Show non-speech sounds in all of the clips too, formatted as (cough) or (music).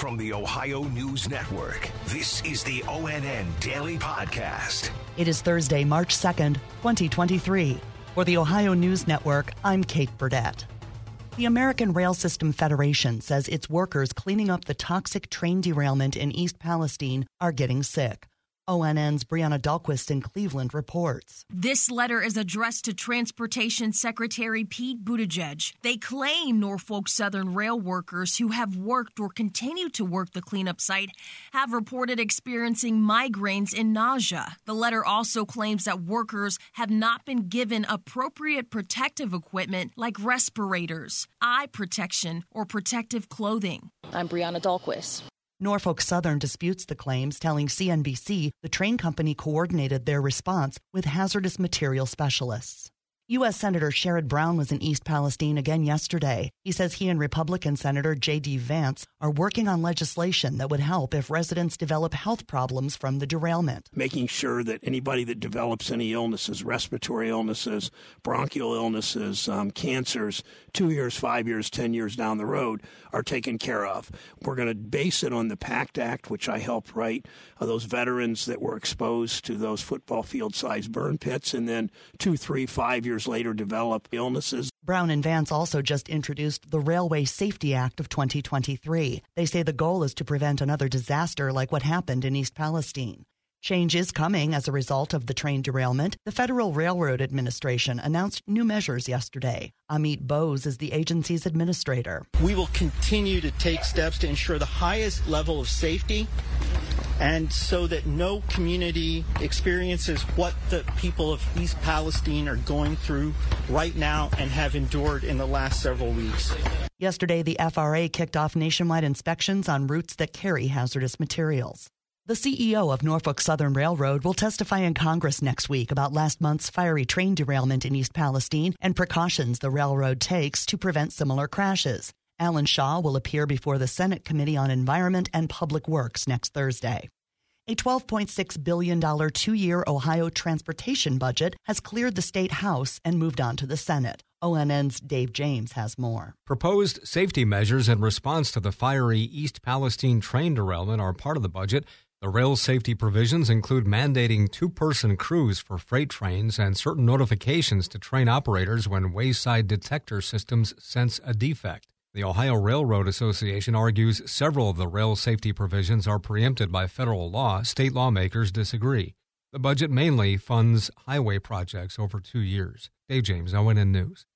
From the Ohio News Network, this is the ONN Daily Podcast. It is Thursday, March 2nd, 2023. For the Ohio News Network, I'm Kate Burdett. The American Rail System Federation says its workers cleaning up the toxic train derailment in East Palestine are getting sick. ONN's Brianna Dahlquist in Cleveland reports. This letter is addressed to Transportation Secretary Pete Buttigieg. They claim Norfolk Southern rail workers who have worked or continue to work the cleanup site have reported experiencing migraines and nausea. The letter also claims that workers have not been given appropriate protective equipment like respirators, eye protection, or protective clothing. I'm Brianna Dahlquist. Norfolk Southern disputes the claims, telling CNBC the train company coordinated their response with hazardous material specialists. U.S. Senator Sherrod Brown was in East Palestine again yesterday. He says he and Republican Senator J.D. Vance are working on legislation that would help if residents develop health problems from the derailment. Making sure that anybody that develops any illnesses, respiratory illnesses, bronchial illnesses, um, cancers, two years, five years, ten years down the road, are taken care of. We're going to base it on the PACT Act, which I helped write, uh, those veterans that were exposed to those football field sized burn pits, and then two, three, five years later develop illnesses. Brown and Vance also just introduced the Railway Safety Act of 2023. They say the goal is to prevent another disaster like what happened in East Palestine. Change is coming as a result of the train derailment. The Federal Railroad Administration announced new measures yesterday. Amit Bose is the agency's administrator. We will continue to take steps to ensure the highest level of safety and so that no community experiences what the people of East Palestine are going through right now and have endured in the last several weeks. Yesterday, the FRA kicked off nationwide inspections on routes that carry hazardous materials. The CEO of Norfolk Southern Railroad will testify in Congress next week about last month's fiery train derailment in East Palestine and precautions the railroad takes to prevent similar crashes. Alan Shaw will appear before the Senate Committee on Environment and Public Works next Thursday. A $12.6 billion two year Ohio transportation budget has cleared the state House and moved on to the Senate. ONN's Dave James has more. Proposed safety measures in response to the fiery East Palestine train derailment are part of the budget. The rail safety provisions include mandating two person crews for freight trains and certain notifications to train operators when wayside detector systems sense a defect. The Ohio Railroad Association argues several of the rail safety provisions are preempted by federal law. State lawmakers disagree. The budget mainly funds highway projects over two years. Dave James, ONN News.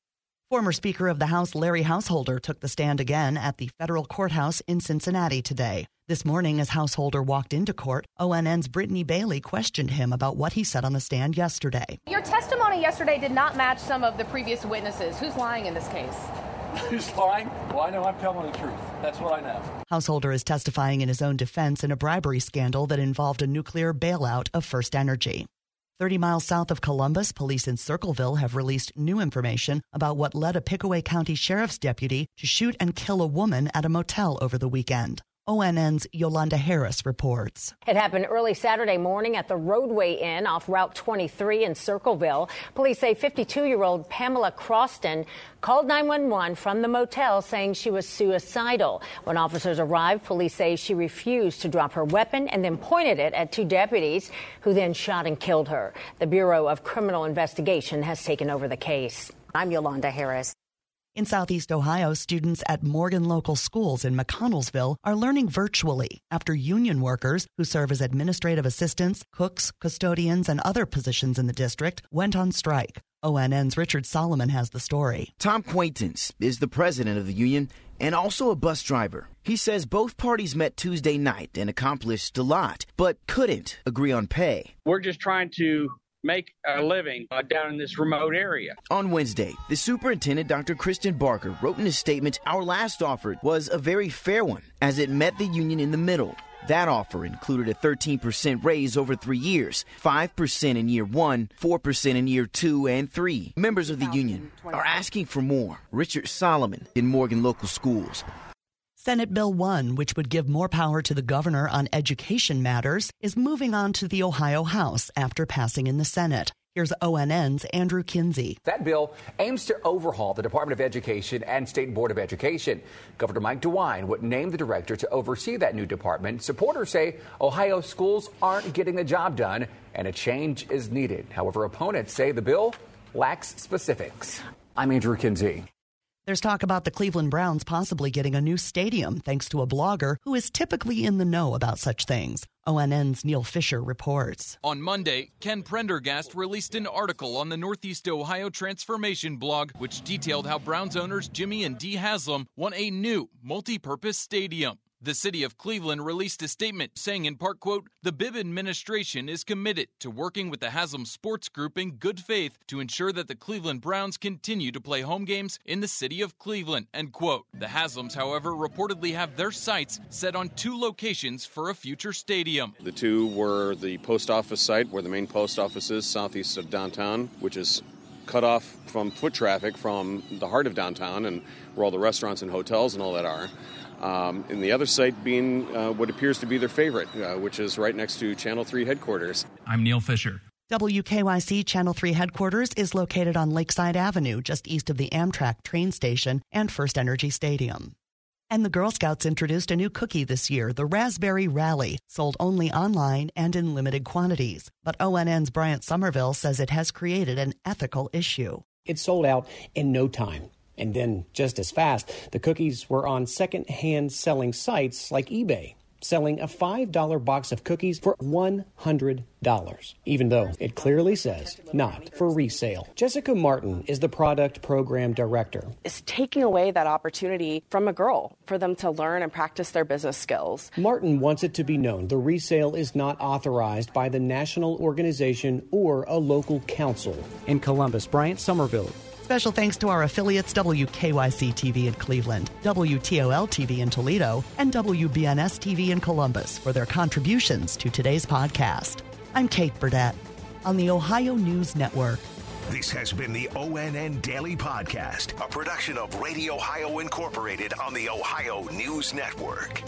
Former Speaker of the House Larry Householder took the stand again at the federal courthouse in Cincinnati today. This morning, as Householder walked into court, ONN's Brittany Bailey questioned him about what he said on the stand yesterday. Your testimony yesterday did not match some of the previous witnesses. Who's lying in this case? (laughs) Who's lying? Well, I know I'm telling the truth. That's what I know. Householder is testifying in his own defense in a bribery scandal that involved a nuclear bailout of First Energy. 30 miles south of Columbus, police in Circleville have released new information about what led a Pickaway County Sheriff's deputy to shoot and kill a woman at a motel over the weekend. ONN's Yolanda Harris reports. It happened early Saturday morning at the Rodeway Inn off Route 23 in Circleville. Police say 52 year old Pamela Croston called 911 from the motel saying she was suicidal. When officers arrived, police say she refused to drop her weapon and then pointed it at two deputies who then shot and killed her. The Bureau of Criminal Investigation has taken over the case. I'm Yolanda Harris. In Southeast Ohio, students at Morgan Local Schools in McConnelsville are learning virtually after union workers who serve as administrative assistants, cooks, custodians, and other positions in the district went on strike. ONN's Richard Solomon has the story. Tom Quaintance is the president of the union and also a bus driver. He says both parties met Tuesday night and accomplished a lot, but couldn't agree on pay. We're just trying to make a living uh, down in this remote area. On Wednesday, the superintendent, Dr. Kristen Barker, wrote in a statement Our last offer was a very fair one, as it met the union in the middle. That offer included a 13% raise over three years, 5% in year one, 4% in year two and three. Members of the union are asking for more. Richard Solomon in Morgan Local Schools. Senate Bill 1, which would give more power to the governor on education matters, is moving on to the Ohio House after passing in the Senate. Here's ONN's Andrew Kinsey. That bill aims to overhaul the Department of Education and State Board of Education. Governor Mike DeWine would name the director to oversee that new department. Supporters say Ohio schools aren't getting the job done and a change is needed. However, opponents say the bill lacks specifics. I'm Andrew Kinsey. There's talk about the Cleveland Browns possibly getting a new stadium thanks to a blogger who is typically in the know about such things. ONN's Neil Fisher reports. On Monday, Ken Prendergast released an article on the Northeast Ohio Transformation blog, which detailed how Browns owners Jimmy and Dee Haslam want a new multi purpose stadium. The city of Cleveland released a statement saying in part quote, "The Bibb administration is committed to working with the Haslam Sports Group in good faith to ensure that the Cleveland Browns continue to play home games in the city of Cleveland." End quote. The Haslams, however, reportedly have their sights set on two locations for a future stadium. The two were the post office site where the main post office is southeast of downtown, which is cut off from foot traffic from the heart of downtown and where all the restaurants and hotels and all that are. Um, and the other site being uh, what appears to be their favorite, uh, which is right next to Channel 3 headquarters. I'm Neil Fisher. WKYC Channel 3 headquarters is located on Lakeside Avenue, just east of the Amtrak train station and First Energy Stadium. And the Girl Scouts introduced a new cookie this year, the Raspberry Rally, sold only online and in limited quantities. But ONN's Bryant Somerville says it has created an ethical issue. It sold out in no time. And then, just as fast, the cookies were on second hand selling sites like eBay, selling a $5 box of cookies for $100, even though it clearly says not for resale. Jessica Martin is the product program director. It's taking away that opportunity from a girl for them to learn and practice their business skills. Martin wants it to be known the resale is not authorized by the national organization or a local council. In Columbus, Bryant Somerville, Special thanks to our affiliates WKYC TV in Cleveland, WTOL TV in Toledo, and WBNS TV in Columbus for their contributions to today's podcast. I'm Kate Burdett on the Ohio News Network. This has been the ONN Daily Podcast, a production of Radio Ohio Incorporated on the Ohio News Network.